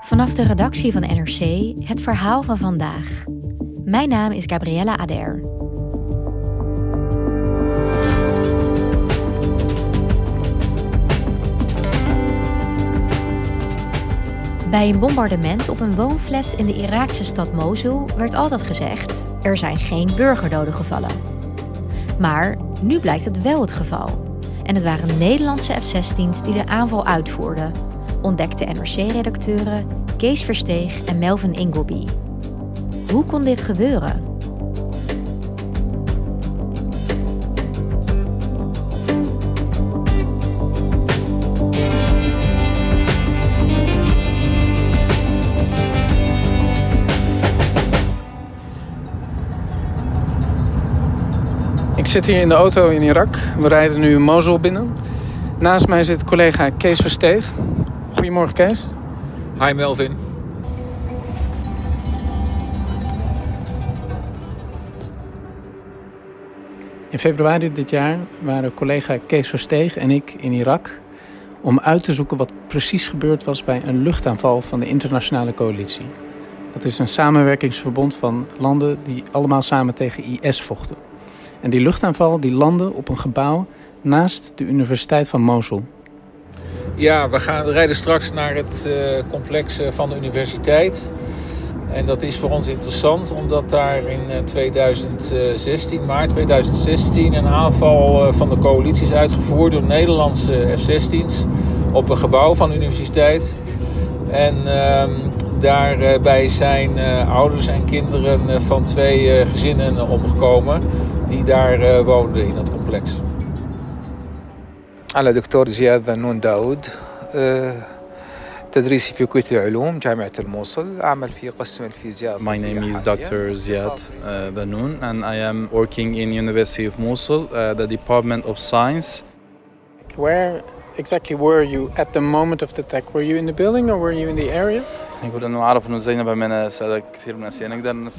Vanaf de redactie van NRC het verhaal van vandaag. Mijn naam is Gabriella Ader. Bij een bombardement op een woonflat in de Iraakse stad Mosul werd altijd gezegd: er zijn geen burgerdoden gevallen. Maar nu blijkt het wel het geval. En het waren Nederlandse F-16's die de aanval uitvoerden, ontdekten NRC-redacteuren Kees Versteeg en Melvin Ingleby. Hoe kon dit gebeuren? Zit hier in de auto in Irak. We rijden nu Mosul binnen. Naast mij zit collega Kees Versteeg. Goedemorgen Kees. Hi Melvin. In februari dit jaar waren collega Kees Versteeg en ik in Irak om uit te zoeken wat precies gebeurd was bij een luchtaanval van de internationale coalitie. Dat is een samenwerkingsverbond van landen die allemaal samen tegen IS vochten. En die luchtaanval die landde op een gebouw naast de Universiteit van Mosul. Ja, we, gaan, rijden straks naar het uh, complex eh, van de universiteit. En dat is voor ons interessant omdat daar in 2016, eh, maart 2016, een aanval van de coalitie is uitgevoerd door Nederlandse F-16's op een gebouw van de universiteit. En uh, daarbij zijn uh, ouders en kinderen van twee gezinnen omgekomen die daar woonden in het complex. أنا دكتور زياد ذنون داود تدريسي في كلية العلوم جامعة الموصل أعمل في قسم الفيزياء My name is Dr. Ziad uh, Danoun and I am working in University of Mosul, uh, the Department of Science. Where exactly were you at the moment of the attack? Were you in the building or were you in the area?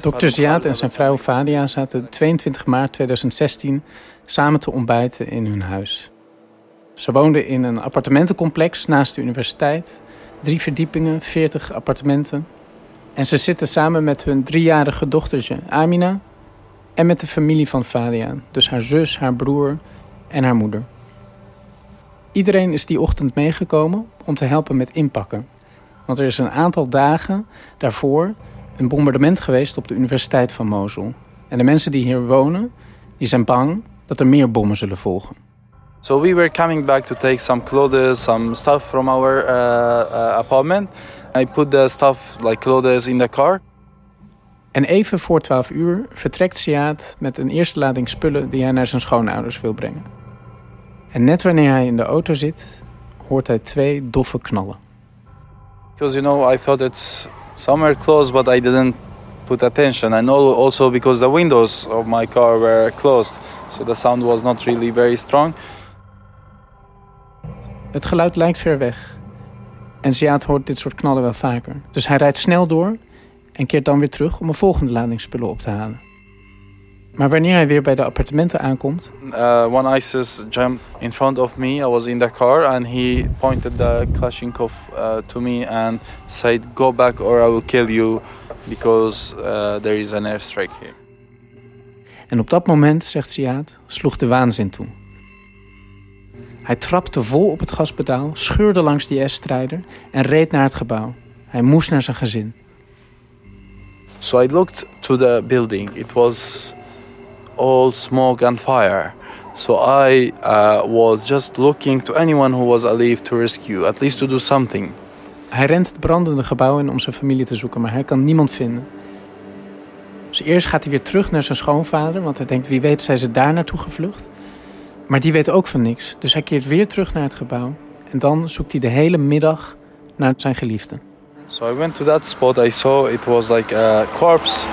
Dr. Ziad en zijn vrouw Fadia zaten 22 maart 2016 samen te ontbijten in hun huis. Ze woonden in een appartementencomplex naast de universiteit, drie verdiepingen, 40 appartementen. En ze zitten samen met hun driejarige dochtertje Amina en met de familie van Fadia, dus haar zus, haar broer en haar moeder. Iedereen is die ochtend meegekomen om te helpen met inpakken. Want er is een aantal dagen daarvoor een bombardement geweest op de Universiteit van Mosul. En de mensen die hier wonen, die zijn bang dat er meer bommen zullen volgen. So we were coming back to take some clothes, some stuff from our uh, uh, apartment. I put the stuff like clothes in the car. En even voor 12 uur vertrekt Siaad met een eerste lading spullen die hij naar zijn schoonouders wil brengen. En net wanneer hij in de auto zit, hoort hij twee doffe knallen. Because you know, I thought it's somewhere close, but I didn't put attention. And also because the windows of my car were closed, so the sound was not really very strong. Het geluid lijkt ver weg. En Ziad hoort dit soort knallen wel vaker. Dus hij rijdt snel door en keert dan weer terug om een volgende lading spullen op te halen. Maar wanneer hij weer bij de appartementen aankomt, Uh, one ISIS jumped in front of me. I was in the car and he pointed the Kalashnikov uh, to me and said, Go back or I will kill you because uh, there is an airstrike here. en op dat moment, zegt Ziad, sloeg de waanzin toe. Hij trapte vol op het gaspedaal, scheurde langs die S-strijder en reed naar het gebouw. Hij moest naar zijn gezin. So I looked to the building. It was all smoke and fire. So I uh, was just looking to anyone who was alive to rescue, at least to do something. Hij rent het brandende gebouw in om zijn familie te zoeken, maar hij kan niemand vinden. Dus eerst gaat hij weer terug naar zijn schoonvader, want hij denkt wie weet zijn ze daar naartoe gevlucht. Maar die weet ook van niks, dus hij keert weer terug naar het gebouw En dan zoekt hij de hele middag naar zijn geliefde. So I went to that spot. I saw it was like a corpse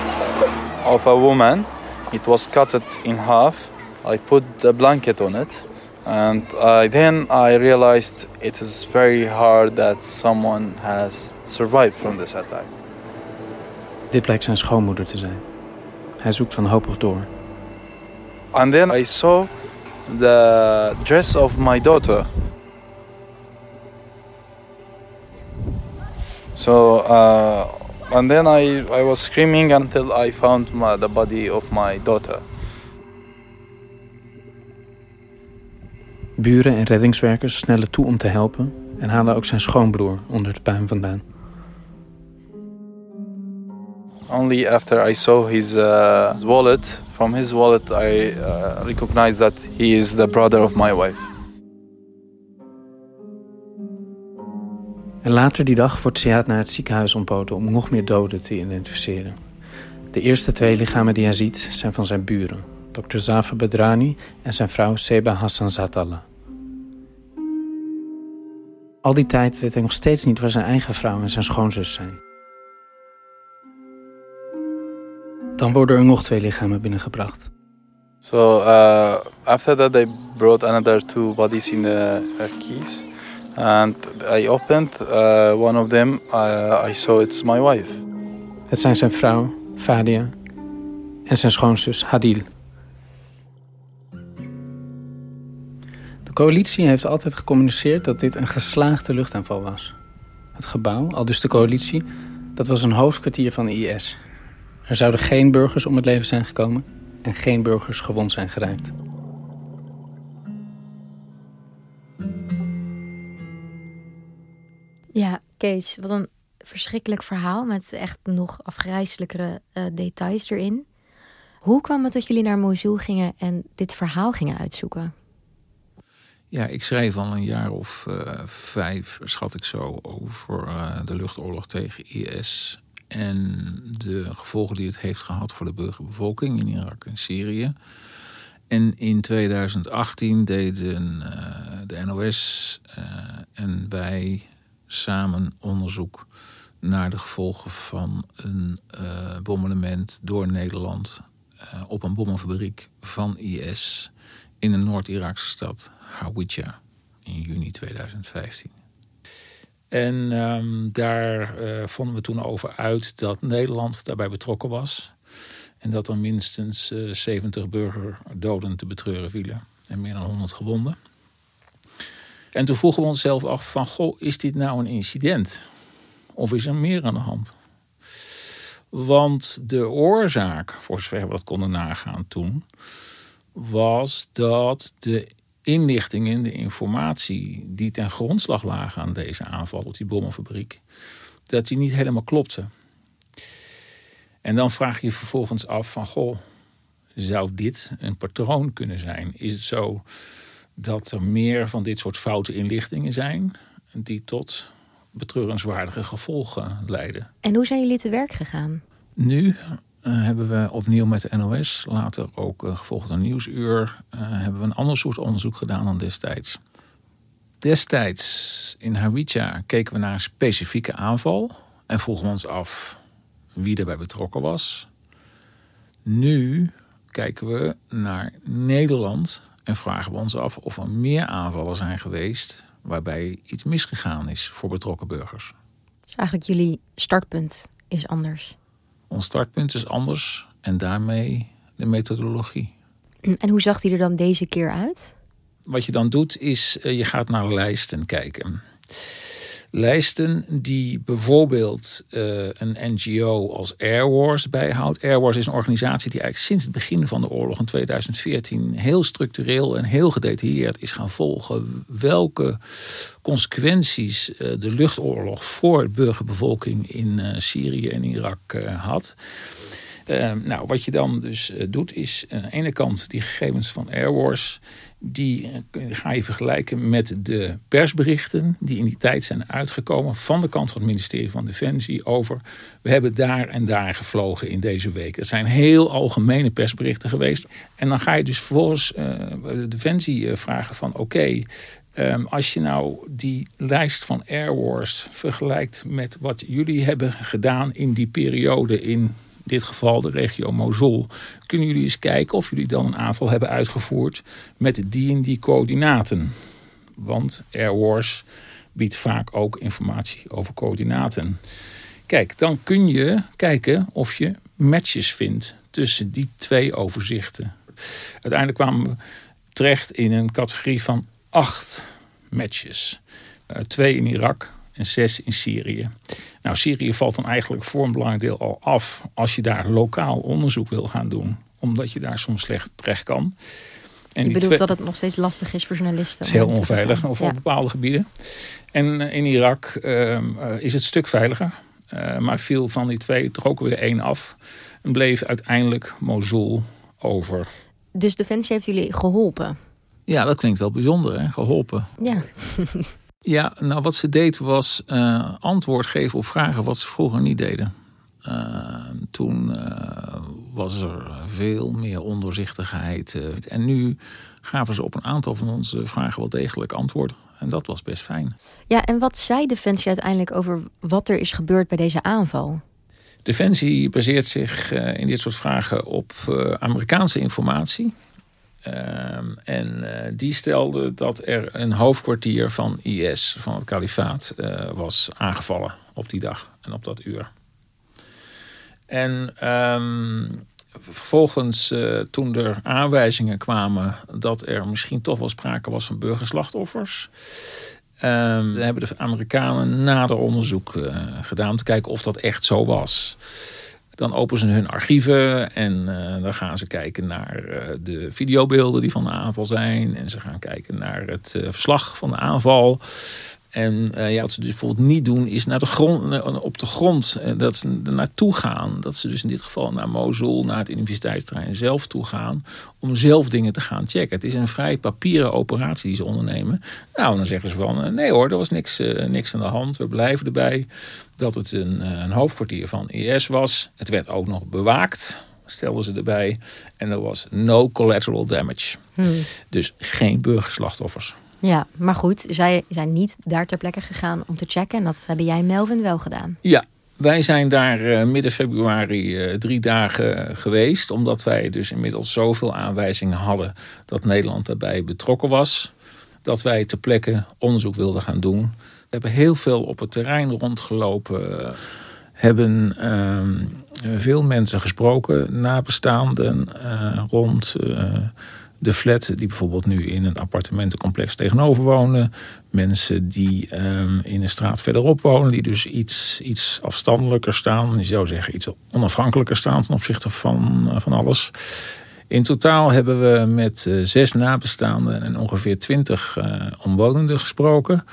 of a woman. It was cut in half. I put the blanket on it. And I, then I realized it is very hard that someone has survived from this attack. Dit blijkt zijn schoonmoeder te zijn. Hij zoekt wanhopig door. And then I saw the dress of my daughter. So, uh, and then I, I was screaming until I found my, the body of my daughter. Buren en reddingswerkers snellen toe om te helpen en halen ook zijn schoonbroer onder de puin vandaan. Only after I saw his uh, wallet, from his wallet, I uh, recognized that he is the brother of my wife. En later die dag wordt Siad naar het ziekenhuis ontboden om nog meer doden te identificeren. De eerste twee lichamen die hij ziet zijn van zijn buren, Dr. Zafer Bedrani en zijn vrouw Seba Hassan Zatalla. Al die tijd weet hij nog steeds niet waar zijn eigen vrouw en zijn schoonzus zijn. Dan worden er nog twee lichamen binnengebracht. So uh, after that, they brought another two bodies in the uh, keys, and I opened uh, one of them. Uh, I saw it's my wife. Het zijn zijn vrouw, Fadia, en zijn schoonzus Hadil. De coalitie heeft altijd gecommuniceerd dat dit een geslaagde luchtaanval was. Het gebouw, al dus de coalitie, dat was een hoofdkwartier van de IS. Er zouden geen burgers om het leven zijn gekomen en geen burgers gewond zijn geraakt. Kees, wat een verschrikkelijk verhaal met echt nog afgrijzelijkere uh, details erin. Hoe kwam het dat jullie naar Mosul gingen en dit verhaal gingen uitzoeken? Ja, ik schreef al een jaar of uh, vijf, schat ik zo, over uh, de luchtoorlog tegen IS. En de gevolgen die het heeft gehad voor de burgerbevolking in Irak en Syrië. En in 2018 deden de NOS en wij samen onderzoek naar de gevolgen van een bombardement door Nederland op een bommenfabriek van IS in een Noord-Iraakse stad Hawija in juni 2015. En um, daar uh, vonden we toen over uit dat Nederland daarbij betrokken was. En dat er minstens uh, eh, 70 burgerdoden te betreuren vielen. En meer dan 100 gewonden. En toen vroegen we onszelf af van, goh, is dit nou een incident? Of is er meer aan de hand? Want de oorzaak, voor zover we dat konden nagaan toen, was dat de inlichtingen, de informatie die ten grondslag lagen aan deze aanval op die bommenfabriek, dat die niet helemaal klopte. En dan vraag je je vervolgens af van, goh, zou dit een patroon kunnen zijn? Is het zo dat er meer van dit soort foute inlichtingen zijn die tot betreurenswaardige gevolgen leiden? En hoe zijn jullie te werk gegaan? Nu uh, hebben we opnieuw met de NOS, later ook uh, gevolgd door Nieuwsuur, uh, hebben we een ander soort onderzoek gedaan dan destijds. Destijds in Hawija keken we naar een specifieke aanval en vroegen we ons af wie erbij betrokken was. Nu kijken we naar Nederland en vragen we ons af of er meer aanvallen zijn geweest waarbij iets misgegaan is voor betrokken burgers. Dus eigenlijk jullie startpunt is anders. Ons startpunt is anders en daarmee de methodologie. En hoe zag die er dan deze keer uit? Wat je dan doet is, eh, je gaat naar lijsten kijken. Lijsten die bijvoorbeeld uh, een NGO als Airwars bijhoudt. Airwars is een organisatie die eigenlijk sinds het begin van de oorlog in 2014 heel structureel en heel gedetailleerd is gaan volgen welke consequenties uh, de luchtoorlog voor de burgerbevolking in uh, Syrië en Irak had. Nou, wat je dan dus doet is aan de ene kant die gegevens van Airwars die eh, ga je vergelijken met de persberichten die in die tijd zijn uitgekomen van de kant van het ministerie van Defensie over we hebben daar en daar gevlogen in deze week. Dat zijn heel algemene persberichten geweest. En dan ga je dus vervolgens uh, Defensie eh, vragen van oké, Ehm, als je nou die lijst van Air Wars vergelijkt met wat jullie hebben gedaan in die periode in dit geval de regio Mosul, kunnen jullie eens kijken of jullie dan een aanval hebben uitgevoerd met die en die coördinaten. Want Air Wars biedt vaak ook informatie over coördinaten. Kijk, dan kun je kijken of je matches vindt tussen die twee overzichten. Uiteindelijk kwamen we terecht in een categorie van acht matches. Uh, twee in Irak en zes in Syrië. Nou, Syrië valt dan eigenlijk voor een belangrijk deel al af als je daar lokaal onderzoek wil gaan doen, omdat je daar soms slecht terecht kan. En je bedoelt dat het nog steeds lastig is voor journalisten? Het is heel onveilig of op bepaalde gebieden. En eh, in Irak ehm, eh, is het stuk veiliger. Uh, maar viel van die twee toch ook weer één af. En bleef uiteindelijk Mosul over. Dus Defensie heeft jullie geholpen? Ja, dat klinkt wel bijzonder, hè? geholpen. Ja. ja, nou wat ze deed was uh, antwoord geven op vragen wat ze vroeger niet deden. Uh, toen was er veel meer ondoorzichtigheid. en nu gaven ze op een aantal van onze vragen wel degelijk antwoord. En dat was best fijn. Ja, en wat zei Defensie uiteindelijk over wat er is gebeurd bij deze aanval? Defensie baseert zich in dit soort vragen op Amerikaanse informatie. Uh, en eh, die stelde dat er een hoofdkwartier van IS, van het kalifaat, was aangevallen op die dag en op dat uur. En um, vervolgens, toen er aanwijzingen kwamen dat er misschien toch wel sprake was van burgerslachtoffers, Um, hebben de Amerikanen nader onderzoek gedaan om te kijken of dat echt zo was. Dan openen ze hun archieven en uh, dan gaan ze kijken naar uh, de videobeelden die van de aanval zijn. En ze gaan kijken naar het verslag van de aanval. En uh, ja, wat ze dus bijvoorbeeld niet doen, is naar de grond, eh, op de grond uh, dat ze er naartoe gaan. Dat ze dus in dit geval naar Mosul, naar het universiteitsterrein zelf toe gaan. Om zelf dingen te gaan checken. Het is een vrij papieren operatie die ze ondernemen. Nou, dan zeggen ze van nee hoor, er was niks, niks aan de hand. We blijven erbij dat het een, een hoofdkwartier van IS was. Het werd ook nog bewaakt stelden ze erbij. En er was no collateral damage. Hmm. Dus geen burgerslachtoffers. Ja, maar goed, zij zijn niet daar ter plekke gegaan om te checken. En dat hebben jij Melvin wel gedaan. Ja, wij zijn daar uh, midden februari uh, drie dagen geweest. Omdat wij dus inmiddels zoveel aanwijzingen hadden dat Nederland daarbij betrokken was. Dat wij ter plekke onderzoek wilden gaan doen. We hebben heel veel op het terrein rondgelopen. Hebben uh, veel mensen gesproken, nabestaanden rond de flat die bijvoorbeeld nu in een appartementencomplex tegenover wonen. Mensen die um, in een straat verderop wonen, die dus iets, iets afstandelijker staan. Je zou zeggen iets onafhankelijker staan ten opzichte van, uh, van alles. In totaal hebben we met uh, zes nabestaanden en ongeveer twintig uh, omwonenden gesproken.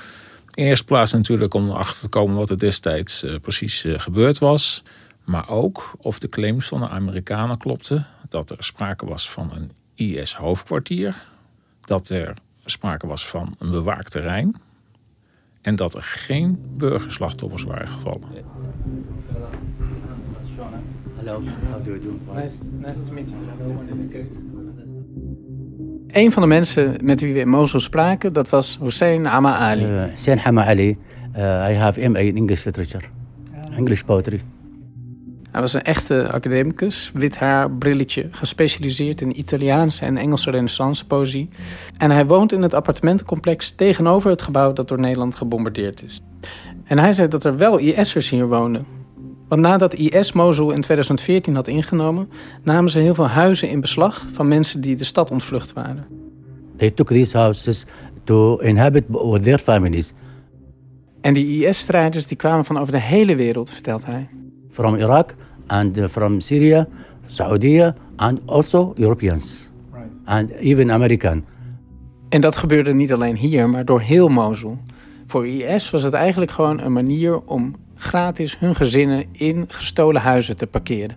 In eerste plaats natuurlijk om erachter te komen wat er destijds precies gebeurd was. Maar ook of de claims van de Amerikanen klopten. Dat er sprake was van een IS-hoofdkwartier, dat er sprake was van een bewaakt terrein en dat er geen burgerslachtoffers waren gevallen. Hallo, how do you do? Nice, nice to meet you. Een van de mensen met wie we in Mosul spraken, dat was Hussein Ama Ali. Uh, Hussein Hama Ali. Uh, I have MA in English literature, English poetry. Hij was een echte academicus, wit haar, brilletje, gespecialiseerd in Italiaanse en Engelse renaissance poëzie. En hij woont in het appartementencomplex tegenover het gebouw dat door Nederland gebombardeerd is. En hij zei dat er wel IS'ers hier woonden. Want nadat IS Mosul in 2014 had ingenomen, namen ze heel veel huizen in beslag van mensen die de stad ontvlucht waren. They took these houses to inhabit with their families. En die IS-strijders die kwamen van over de hele wereld, vertelt hij from Iraq and uh, from Syria, Saudi and also Europeans. Right. And even American. En dat gebeurde niet alleen hier, maar door heel Mosul. Voor IS was het eigenlijk gewoon een manier om gratis hun gezinnen in gestolen huizen te parkeren.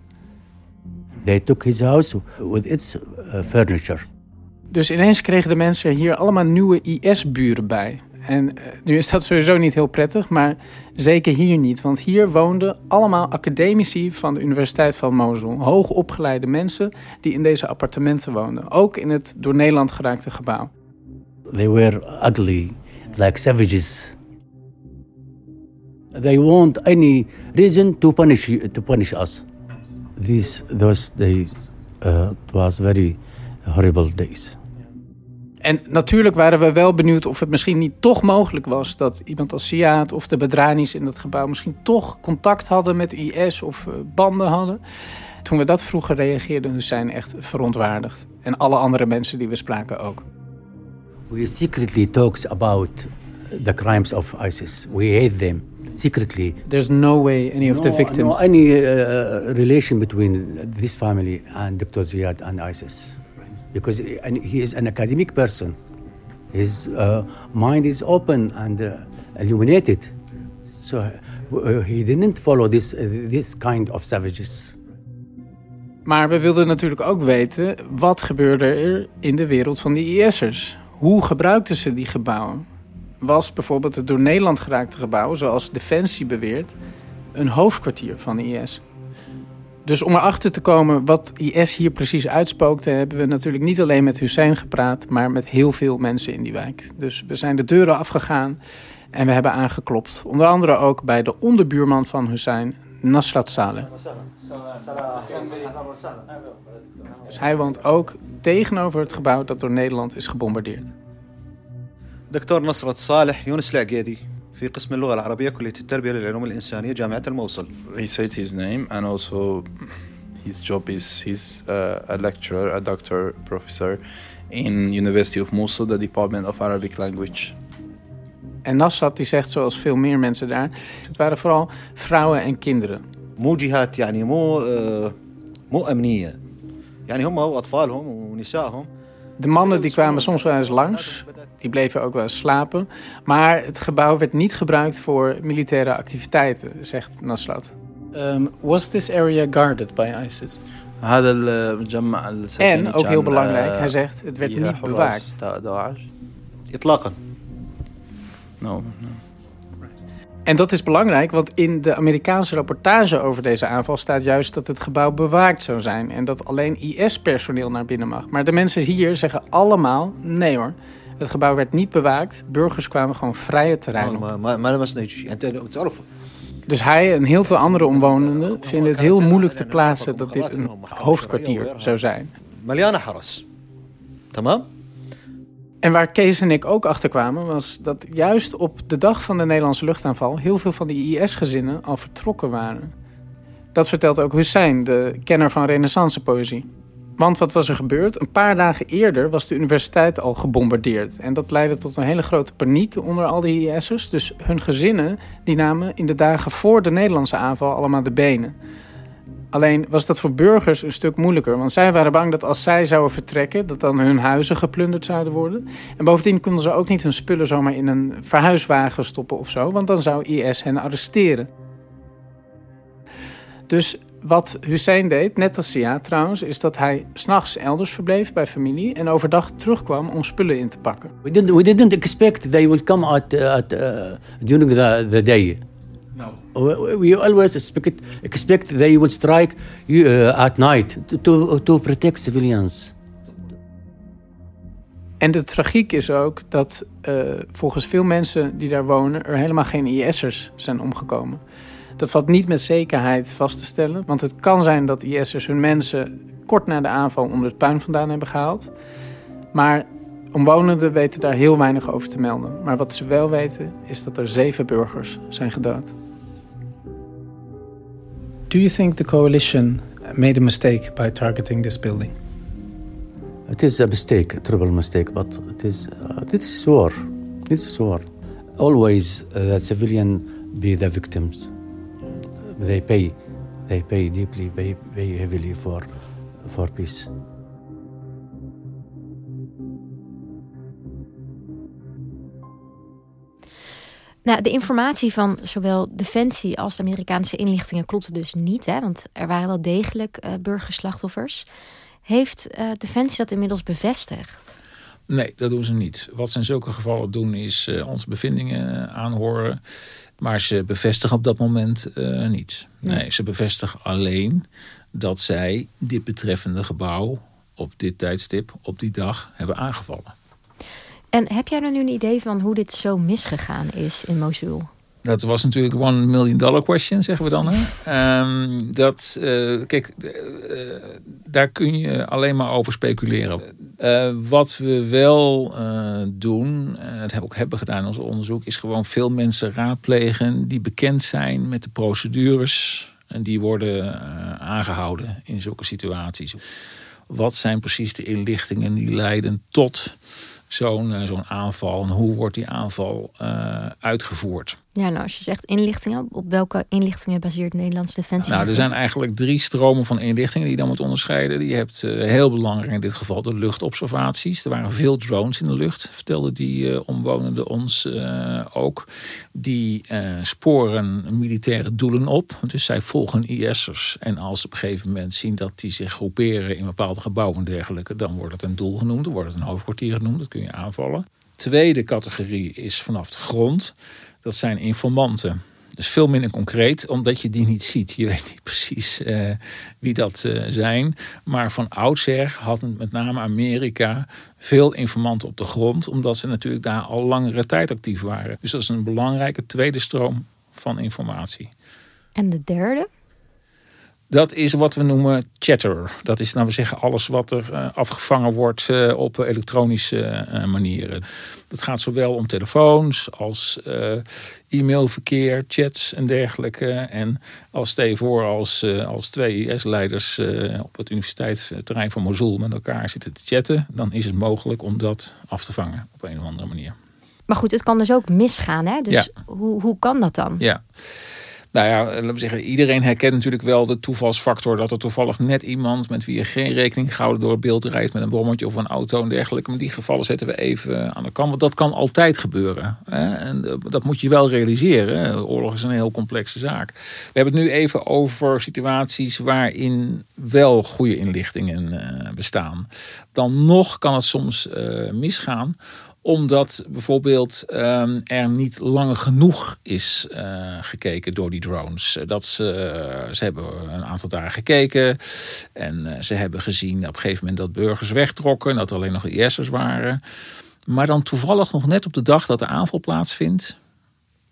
They took his house with its uh, furniture. Dus ineens kregen de mensen hier allemaal nieuwe IS-buren bij. En eh, nu is dat sowieso niet heel prettig, maar zeker hier niet. Want hier woonden allemaal academici van de Universiteit van Mosul. Hoogopgeleide mensen die in deze appartementen woonden. Ook in het door Nederland geraakte gebouw. they were ugly, like savages. They want any reason to punish to punish us. These those days uh, was very horrible days. En natuurlijk waren we wel benieuwd of het misschien niet toch mogelijk was dat iemand als Siad of de Bedranis in dat gebouw misschien toch contact hadden met IS of eh, banden hadden. Toen we dat vroegen reageerde Hussein echt verontwaardigd. En alle andere mensen die we spraken ook. We secretly talks about the crimes of ISIS. We hate them secretly. There's no way any of the victims. No any uh, relation between this family and Dr. Ziad and ISIS, because he is an academic person. His uh, mind is open and uh, illuminated, so uh, he didn't follow this this kind of savages. Maar we wilden natuurlijk ook weten wat gebeurde er in de wereld van die IS'ers. Hoe gebruikten ze die gebouwen? Was bijvoorbeeld het door Nederland geraakte gebouw, zoals Defensie beweert, een hoofdkwartier van de IS? Dus om erachter te komen wat IS hier precies uitspookte, eh, hebben we natuurlijk niet alleen met Hussein gepraat, maar met heel veel mensen in die wijk. Dus we zijn de deuren afgegaan en we hebben aangeklopt. Onder andere ook bij de onderbuurman van Hussein, Nasrat Saleh. Dus hij woont ook tegenover het gebouw dat door Nederland is gebombardeerd. Dr. Nasrat Saleh, Younes Lagedi. في قسم اللغة العربية كلية التربية للعلوم الإنسانية جامعة الموصل. He said his name and also his job is he's uh, a lecturer, a doctor, professor in University of Mosul, the Department of Arabic Language. En Nasrat die zegt zoals veel meer mensen daar, het waren vooral vrouwen en kinderen. مو جهات يعني مو مو أمنية. يعني هم وأطفالهم ونسائهم. de mannen die kwamen soms wel eens langs, die bleven ook wel eens slapen. Maar het gebouw werd niet gebruikt voor militaire activiteiten, zegt Naslat. Ehm, was this area guarded by ISIS? En ook heel belangrijk, hij zegt, het werd niet bewaakt. No, no. En dat is belangrijk, want in de Amerikaanse rapportage over deze aanval staat juist dat het gebouw bewaakt zou zijn en dat alleen IS-personeel naar binnen mag. Maar de mensen hier zeggen allemaal: nee hoor, het gebouw werd niet bewaakt, burgers kwamen gewoon vrij het terrein op. Dus hij en heel veel andere omwonenden vinden het heel moeilijk te plaatsen dat dit een hoofdkwartier zou zijn. En waar Kees en ik ook achter kwamen, was dat juist op de dag van de Nederlandse luchtaanval heel veel van die IS-gezinnen al vertrokken waren. Dat vertelt ook Hussein, de kenner van renaissance-poëzie. Want wat was er gebeurd? Een paar dagen eerder was de universiteit al gebombardeerd. En dat leidde tot een hele grote paniek onder al die IS'ers. Dus hun gezinnen die namen in de dagen voor de Nederlandse aanval allemaal de benen. Alleen was dat voor burgers een stuk moeilijker. Want zij waren bang dat als zij zouden vertrekken, dat dan hun huizen geplunderd zouden worden. En bovendien konden ze ook niet hun spullen zomaar in een verhuiswagen stoppen of zo. Want dan zou IS hen arresteren. Dus wat Hussein deed, net als Sia trouwens, is dat hij s'nachts elders verbleef bij familie en overdag terugkwam om spullen in te pakken. We didn't, we didn't they would come at, uh, during the day. We always expect, they would strike uh, at night to, to, to protect civilians. En de tragiek is ook dat uh, volgens veel mensen die daar wonen er helemaal geen IS'ers zijn omgekomen. Dat valt niet met zekerheid vast te stellen, want het kan zijn dat IS'ers hun mensen kort na de aanval onder het puin vandaan hebben gehaald. Maar omwonenden weten daar heel weinig over te melden. Maar wat ze wel weten is dat er zeven burgers zijn gedood. Do you think the coalition made a mistake by targeting this building? It is a mistake, a terrible mistake, but it is uh, this is war. This is war. Always uh, the civilian be the victims. They pay, they pay deeply, pay, pay heavily for, for peace. Nou, de informatie van zowel Defensie als de Amerikaanse inlichtingen klopte dus niet, hè, want er waren wel degelijk uh, burgerslachtoffers. Heeft uh, Defensie dat inmiddels bevestigd? Nee, dat doen ze niet. Wat ze in zulke gevallen doen is uh, onze bevindingen aanhoren. Maar ze bevestigen op dat moment niet. Nee, nee, ze bevestigen alleen dat zij dit betreffende gebouw op dit tijdstip, op die dag, hebben aangevallen. En heb jij dan nu een idee van hoe dit zo misgegaan is in Mosul? Dat was natuurlijk one million dollar question, zeggen we dan. Hè? Ehm, dat, uh, kijk, uh, daar kun je alleen maar over speculeren. Wat we wel doen, en dat ook hebben gedaan in ons onderzoek, is gewoon veel mensen raadplegen die bekend zijn met de procedures en die worden aangehouden in zulke situaties. Wat zijn precies de inlichtingen die leiden tot zo'n zo'n aanval en hoe wordt die aanval uitgevoerd? Ja, nou als je zegt inlichtingen, op welke inlichtingen baseert Nederlandse Defensie? Nou, er zijn eigenlijk drie stromen van inlichtingen die je dan moet onderscheiden. Je hebt uh, heel belangrijk in dit geval de luchtobservaties. Er waren veel drones in de lucht, vertelden die uh, omwonenden ons uh, ook. Die sporen militaire doelen op. Dus zij volgen IS'ers. En als ze op een gegeven moment zien dat die zich groeperen in bepaalde gebouwen en dergelijke, dan wordt het een doel genoemd, dan wordt het een hoofdkwartier genoemd, dat kun je aanvallen. Tweede categorie is vanaf de grond. Dat zijn informanten. Dus veel minder concreet, omdat je die niet ziet. Je weet niet precies uh, wie dat uh, zijn. Maar van oudsher had met name Amerika veel informanten op de grond, omdat ze natuurlijk daar al langere tijd actief waren. Dus dat is een belangrijke tweede stroom van informatie. En de derde? Dat is wat we noemen chatter. Dat is, nou we zeggen, alles wat er uh, afgevangen wordt uh, op elektronische uh, manieren. Dat gaat zowel om telefoons als e-mailverkeer, chats en dergelijke. En als stel voor als, als twee IS-leiders op het universiteitsterrein van Mosul met elkaar zitten te chatten, dan is het mogelijk om dat af te vangen op een of andere manier. Maar goed, het kan dus ook misgaan, hè? Dus ja. hoe, hoe kan dat dan? Ja. Nou ja, laten we zeggen, iedereen herkent natuurlijk wel de toevalsfactor dat er toevallig net iemand met wie je geen rekening gehouden door het beeld rijdt met een brommetje of een auto en dergelijke. Maar die gevallen zetten we even aan de kant, want dat kan altijd gebeuren. Hè? En eh, dat moet je wel realiseren. Oorlog is een heel complexe zaak. We hebben het nu even over situaties waarin wel goede inlichtingen uh, bestaan. Dan nog kan het soms uh, misgaan omdat bijvoorbeeld um, er niet lang genoeg is uh, gekeken door die drones. Dat ze, ze hebben een aantal dagen gekeken. En ze hebben gezien op een gegeven moment dat burgers wegtrokken. Dat er alleen nog IS'ers waren. Maar dan toevallig nog net op de dag dat de aanval plaatsvindt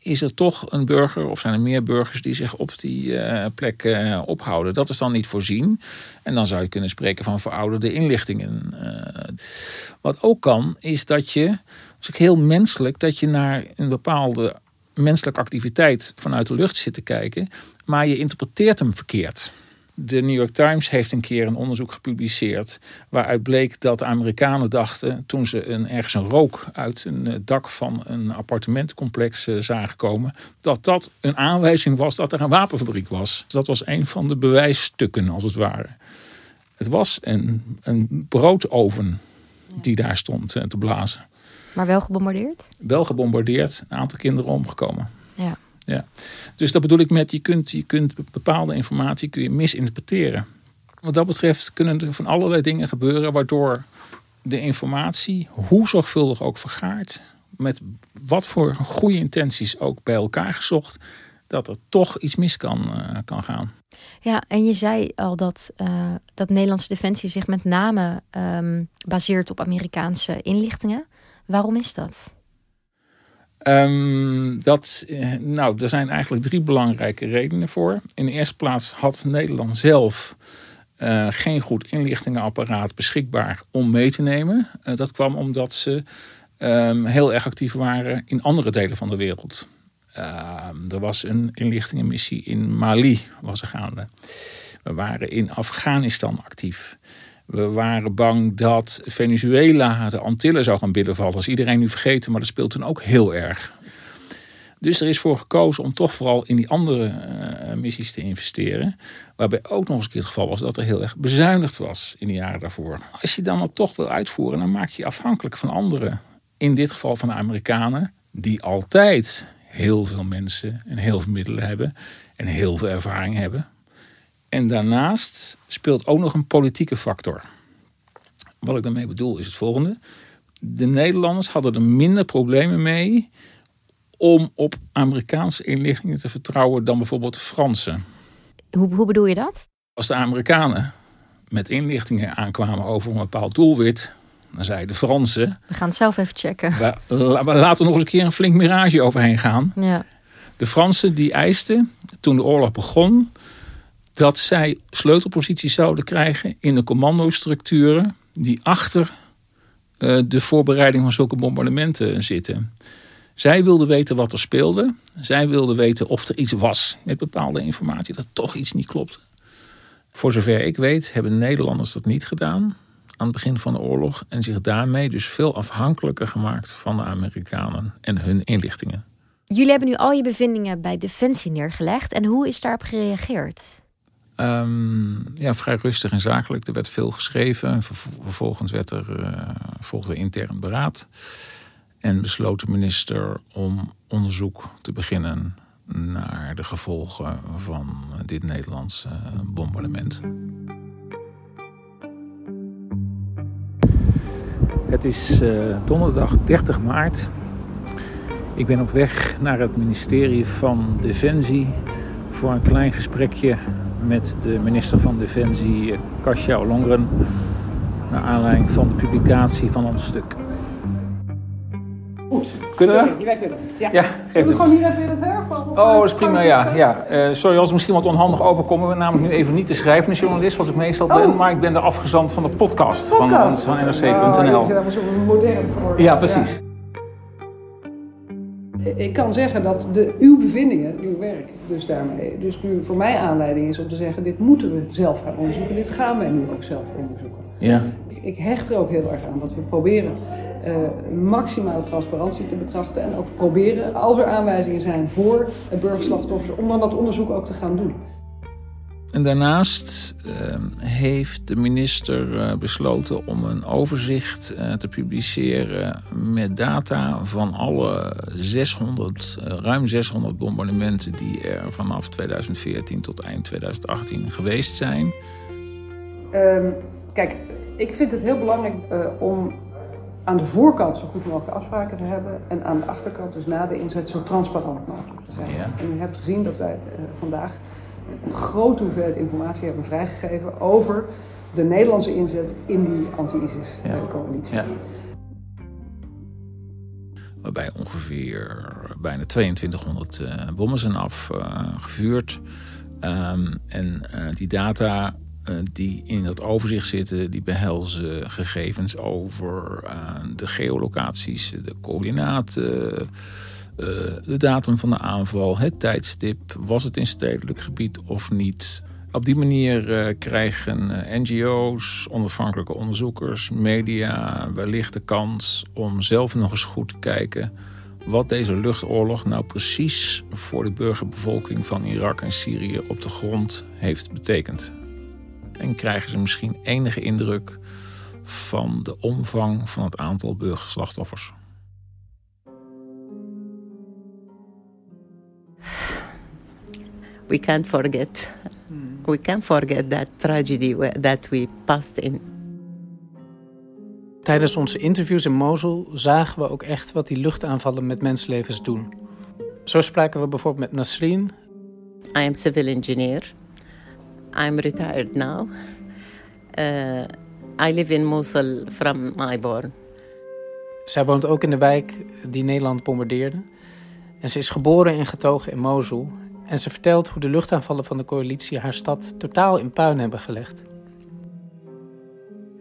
is er toch een burger of zijn er meer burgers die zich op die uh, plek uh, ophouden. Dat is dan niet voorzien. En dan zou je kunnen spreken van verouderde inlichtingen. Uh, wat ook kan, is dat je, dat is heel menselijk, dat je naar een bepaalde menselijke activiteit vanuit de lucht zit te kijken, maar je interpreteert hem verkeerd. De New York Times heeft een keer een onderzoek gepubliceerd. waaruit bleek dat de Amerikanen dachten. toen ze een, ergens een rook uit een eh, dak van een appartementencomplex eh, zagen komen. dat dat een aanwijzing was dat er een wapenfabriek was. Dat was een van de bewijsstukken, als het ware. Het was een, een broodoven die daar stond eh, te blazen. Maar wel gebombardeerd? Wel gebombardeerd, een aantal kinderen omgekomen. Ja. Ja. Dus dat bedoel ik met, je kunt, je kunt bepaalde informatie kun je misinterpreteren. Wat dat betreft kunnen er van allerlei dingen gebeuren waardoor de informatie, hoe zorgvuldig ook vergaart, met wat voor goede intenties ook bij elkaar gezocht, dat er toch iets mis kan, uh, kan gaan. Ja, en je zei al dat, uh, dat Nederlandse defensie zich met name um, baseert op Amerikaanse inlichtingen. Waarom is dat? Um, dat, nou, er zijn eigenlijk drie belangrijke redenen voor. In de eerste plaats had Nederland zelf uh, geen goed inlichtingenapparaat beschikbaar om mee te nemen. Uh, dat kwam omdat ze um, heel erg actief waren in andere delen van de wereld. Uh, er was een inlichtingenmissie in Mali was er gaande. We waren in Afghanistan actief. We waren bang dat Venezuela de Antillen zou gaan binnenvallen. Dat is iedereen nu vergeten, maar dat speelt toen ook heel erg. Dus er is voor gekozen om toch vooral in die andere uh, missies te investeren. Waarbij ook nog eens een keer het geval was dat er heel erg bezuinigd was in de jaren daarvoor. Als je dan dat toch wil uitvoeren, dan maak je je afhankelijk van anderen. In dit geval van de Amerikanen, die altijd heel veel mensen en heel veel middelen hebben en heel veel ervaring hebben. En daarnaast speelt ook nog een politieke factor. Wat ik daarmee bedoel is het volgende. De Nederlanders hadden er minder problemen mee om op Amerikaanse inlichtingen te vertrouwen dan bijvoorbeeld de Fransen. Hoe, hoe bedoel je dat? Als de Amerikanen met inlichtingen aankwamen over een bepaald doelwit, Dan zei de Fransen, We gaan het zelf even checken. we, la- we laten nog eens een keer een flink mirage overheen gaan. Ja. De Fransen die eisten, toen de oorlog begon, dat zij sleutelposities zouden krijgen in de commandostructuren die achter eh, de voorbereiding van zulke bombardementen zitten. Zij wilden weten wat er speelde. Zij wilden weten of er iets was met bepaalde informatie, dat toch iets niet klopte. Voor zover ik weet, hebben de Nederlanders dat niet gedaan aan het begin van de oorlog en zich daarmee dus veel afhankelijker gemaakt van de Amerikanen en hun inlichtingen. Jullie hebben nu al je bevindingen bij Defensie neergelegd. En hoe is daarop gereageerd? Ehm, ja, vrij rustig en zakelijk. Er werd veel geschreven. Ver- Vervolgens werd er, eh, volgde intern beraad. En besloot de minister om onderzoek te beginnen naar de gevolgen van dit Nederlandse eh, bombardement. Het is eh, donderdag 30 maart. Ik ben op weg naar het ministerie van Defensie voor een klein gesprekje met de minister van Defensie, eh, Kasia Ollongren, naar aanleiding van de publicatie van ons stuk. Goed. Kunnen we? Sorry, weg willen. Ja. Ja, Zullen geef we het. gewoon hier even in het werk? Oh, dat is prima, ja. ja. Eh, sorry als het misschien wat onhandig overkomen. Ik ben namelijk nu even niet de schrijvende journalist, zoals ik meestal ben. Oh. Maar ik ben de afgezant van de podcast, van, Podcast. van Oh, nrc.nl. modern geworden. ja, precies. Ik kan zeggen dat de, uw bevindingen, uw werk, dus daarmee, dus nu voor mij aanleiding is om te zeggen, dit moeten we zelf gaan onderzoeken. Dit gaan wij nu ook zelf onderzoeken. Ja. Ik, hecht er ook heel erg aan dat we proberen eh, maximale transparantie te betrachten en ook proberen, als er aanwijzingen zijn voor burgerslachtoffers, om dan dat onderzoek ook te gaan doen. En daarnaast eh, heeft de minister eh, besloten om een overzicht eh, te publiceren met data van alle 600, eh, ruim 600 bombardementen die er vanaf 2014 tot eind 2018 geweest zijn. Ehm, kijk, ik vind het heel belangrijk om aan de voorkant zo goed mogelijk afspraken te hebben en aan de achterkant, dus na de inzet, zo transparant mogelijk te zijn. Ja. En u hebt gezien dat wij vandaag een grote hoeveelheid informatie hebben vrijgegeven over de Nederlandse inzet in die Ja. anti-ISIS-coalitie. Ja. Waarbij ongeveer bijna 2200 eh, bommen zijn afgevuurd. Ehm, en eh, die data eh, die in dat overzicht zitten, die behelzen gegevens over de geolocaties, de coördinaten, eh, de datum van de aanval, het tijdstip, was het in stedelijk gebied of niet. Op die manier eh, krijgen eh, NGO's, onafhankelijke onderzoekers, media wellicht de kans om zelf nog eens goed te kijken wat deze luchtoorlog nou precies voor de burgerbevolking van Irak en Syrië op de grond heeft betekend. En krijgen ze misschien enige indruk van de omvang van het aantal burgerslachtoffers. We can't forget. We can't forget that tragedy that we passed in. Tijdens onze interviews in Mosul zagen we ook echt wat die luchtaanvallen met mensenlevens doen. Zo spraken we bijvoorbeeld met Nasreen. I am civil engineer. I'm retired now. Uh, I live in Mosul from my born. Zij woont ook in de wijk die Nederland bombardeerde. En ze is geboren en getogen in Mosul. En ze vertelt hoe de luchtaanvallen van de coalitie haar stad totaal in puin hebben gelegd.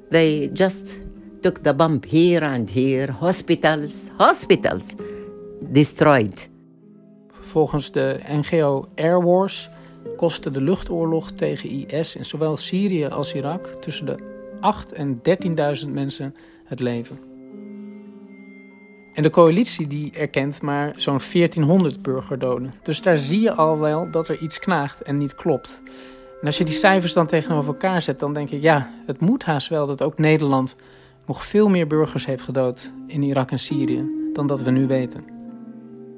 They just took the bomb here and here. Hospitals, hospitals destroyed. Volgens de NGO Air Wars kostte de luchtoorlog tegen IS in zowel Syrië als Irak tussen de 8 en 13.000 mensen het leven. En de coalitie die erkent maar zo'n 1400 burgerdoden. Dus daar zie je al wel dat er iets knaagt en niet klopt. En als je die cijfers dan tegenover elkaar zet, dan denk je, ja, het moet haast wel dat ook Nederland nog veel meer burgers heeft gedood in Irak en Syrië dan dat we nu weten.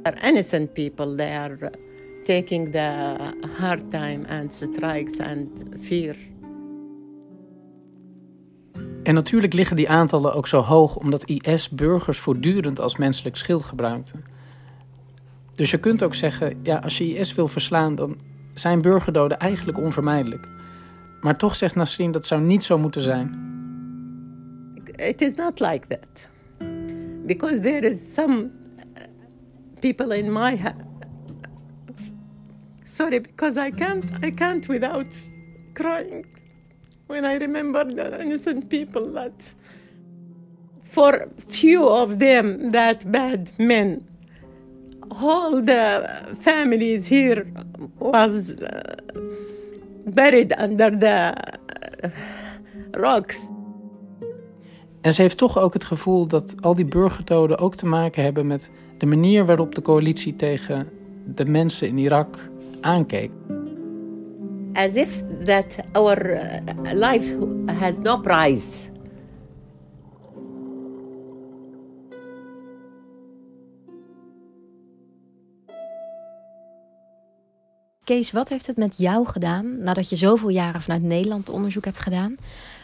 Are innocent people. They are uh, taking the hard time and strikes and fear. En natuurlijk liggen die aantallen ook zo hoog omdat IS burgers voortdurend als menselijk schild gebruikte. Dus je kunt ook zeggen, ja, als je IS wil verslaan, dan zijn burgerdoden eigenlijk onvermijdelijk. Maar toch zegt Nasrin dat zou niet zo moeten zijn. it is not like that. Because there is some people in my. Sorry, because I can't, I can't without crying when I remember the innocent people that, for few of them, that bad men, all the families here was uh, buried under the uh, rocks. En ze heeft toch ook het gevoel dat al die burgerdoden ook te maken hebben met de manier waarop de coalitie tegen de mensen in Irak aankeek. As if that our uh, life has no price. Kees, wat heeft het met jou gedaan nadat je zoveel jaren vanuit Nederland onderzoek hebt gedaan?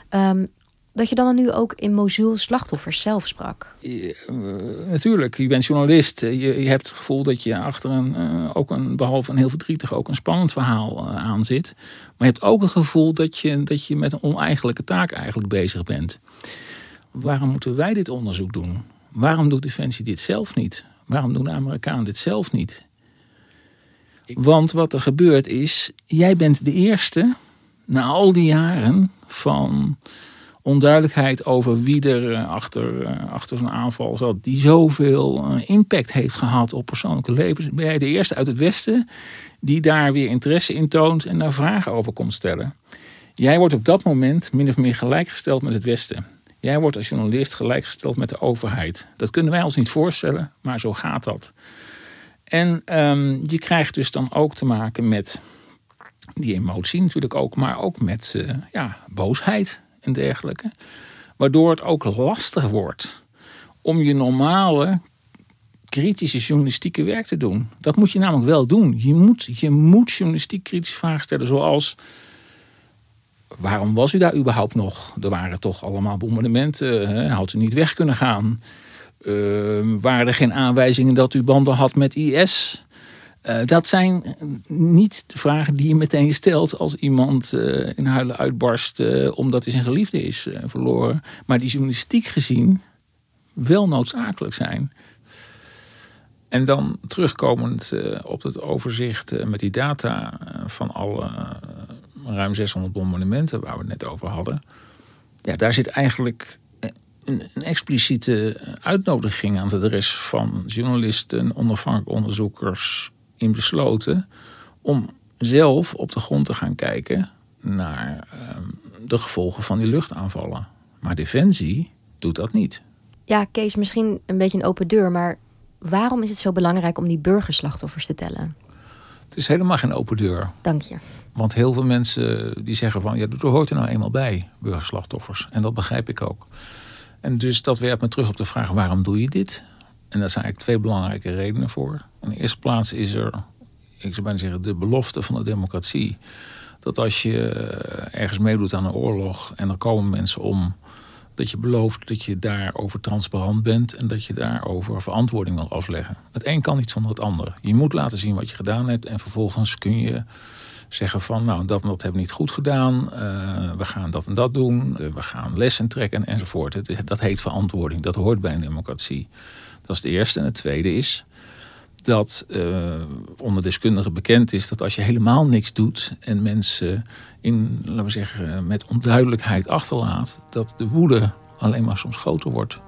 Um, dat je dan nu ook in Mosul slachtoffers zelf sprak? Uh, natuurlijk, je bent journalist. Je, je, hebt het gevoel dat je achter een, uh, ook een, behalve een heel verdrietig, ook een spannend verhaal aan zit. Maar je hebt ook het gevoel dat je, dat je met een oneigenlijke taak eigenlijk bezig bent. Waarom moeten wij dit onderzoek doen? Waarom doet Defensie dit zelf niet? Waarom doen de Amerikanen dit zelf niet? Want wat er gebeurt is, jij bent de eerste na al die jaren van onduidelijkheid over wie er eh, achter, eh, achter zo'n aanval zat, die zoveel eh, impact heeft gehad op persoonlijke levens, ben jij de eerste uit het Westen die daar weer interesse in toont en daar vragen over komt stellen. Jij wordt op dat moment min of meer gelijkgesteld met het Westen. Jij wordt als journalist gelijkgesteld met de overheid. Dat kunnen wij ons niet voorstellen, maar zo gaat dat. En um, je krijgt dus dan ook te maken met die emotie natuurlijk ook, maar ook met ja, boosheid dergelijke. Waardoor het ook lastig wordt om je normale kritische journalistieke werk te doen. Dat moet je namelijk wel doen. Je moet, je moet journalistiek kritische vragen stellen zoals... Waarom was u daar überhaupt nog? Er waren toch allemaal bombardementen. Hè? Had u niet weg kunnen gaan? Uh, waren er geen aanwijzingen dat u banden had met IS? Uh, dat zijn niet de vragen die je meteen stelt als iemand uh, in huilen uitbarst uh, omdat hij zijn geliefde is verloren. Maar die journalistiek gezien wel noodzakelijk zijn. En dan terugkomend op het overzicht met die data van alle ruim 600 bombardementen waar we het net over hadden. Ja, daar zit eigenlijk een, een expliciete uitnodiging aan de rest van journalisten, onafhankelijke onderzoekers, in besloten om zelf op de grond te gaan kijken naar uh, de gevolgen van die luchtaanvallen. Maar Defensie doet dat niet. Ja, Kees, misschien een beetje een open deur, maar waarom is het zo belangrijk om die burgerslachtoffers te tellen? Het is helemaal geen open deur. Dank je. Want heel veel mensen die zeggen van ja, er hoort er nou eenmaal bij, burgerslachtoffers. En dat begrijp ik ook. En dus dat werpt me terug op de vraag: waarom doe je dit? En daar zijn eigenlijk twee belangrijke redenen voor. In de eerste plaats is er, ik zou bijna zeggen, de belofte van de democratie. Dat als je ergens meedoet aan een oorlog en er komen mensen om, dat je belooft dat je daarover transparant bent en dat je daarover verantwoording wil afleggen. Het een kan niet zonder het ander. Je moet laten zien wat je gedaan hebt en vervolgens kun je zeggen van nou dat en dat hebben we niet goed gedaan, uh, we gaan dat en dat doen, we gaan lessen trekken enzovoort. Het, dat heet verantwoording, dat hoort bij een democratie. Dat is het eerste. En het tweede is dat uh, onder deskundigen bekend is dat als je helemaal niks doet en mensen in, laten we zeggen, met onduidelijkheid achterlaat, dat de woede alleen maar soms groter wordt.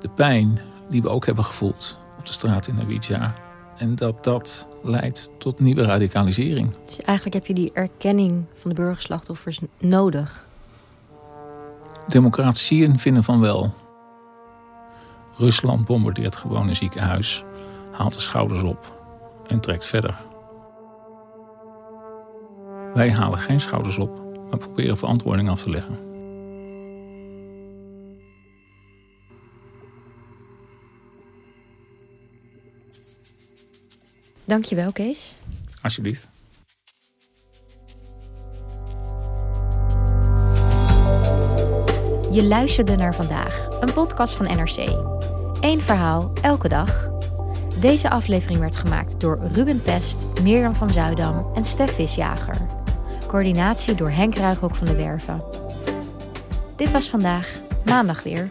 De pijn die we ook hebben gevoeld op de straat in Nawidja. En dat dat leidt tot nieuwe radicalisering. Dus eigenlijk heb je die erkenning van de burgerslachtoffers nodig. Democratieën vinden van wel. Rusland bombardeert gewoon een ziekenhuis, haalt de schouders op en trekt verder. Wij halen geen schouders op, maar proberen verantwoording af te leggen. Dankjewel, Kees. Alsjeblieft. Je luisterde naar vandaag, een podcast van NRC. Eén verhaal, elke dag. Deze aflevering werd gemaakt door Ruben Pest, Mirjam van Zuidam en Stef Visjager. Coördinatie door Henk Ruigrok van de Werven. Dit was vandaag. Maandag weer.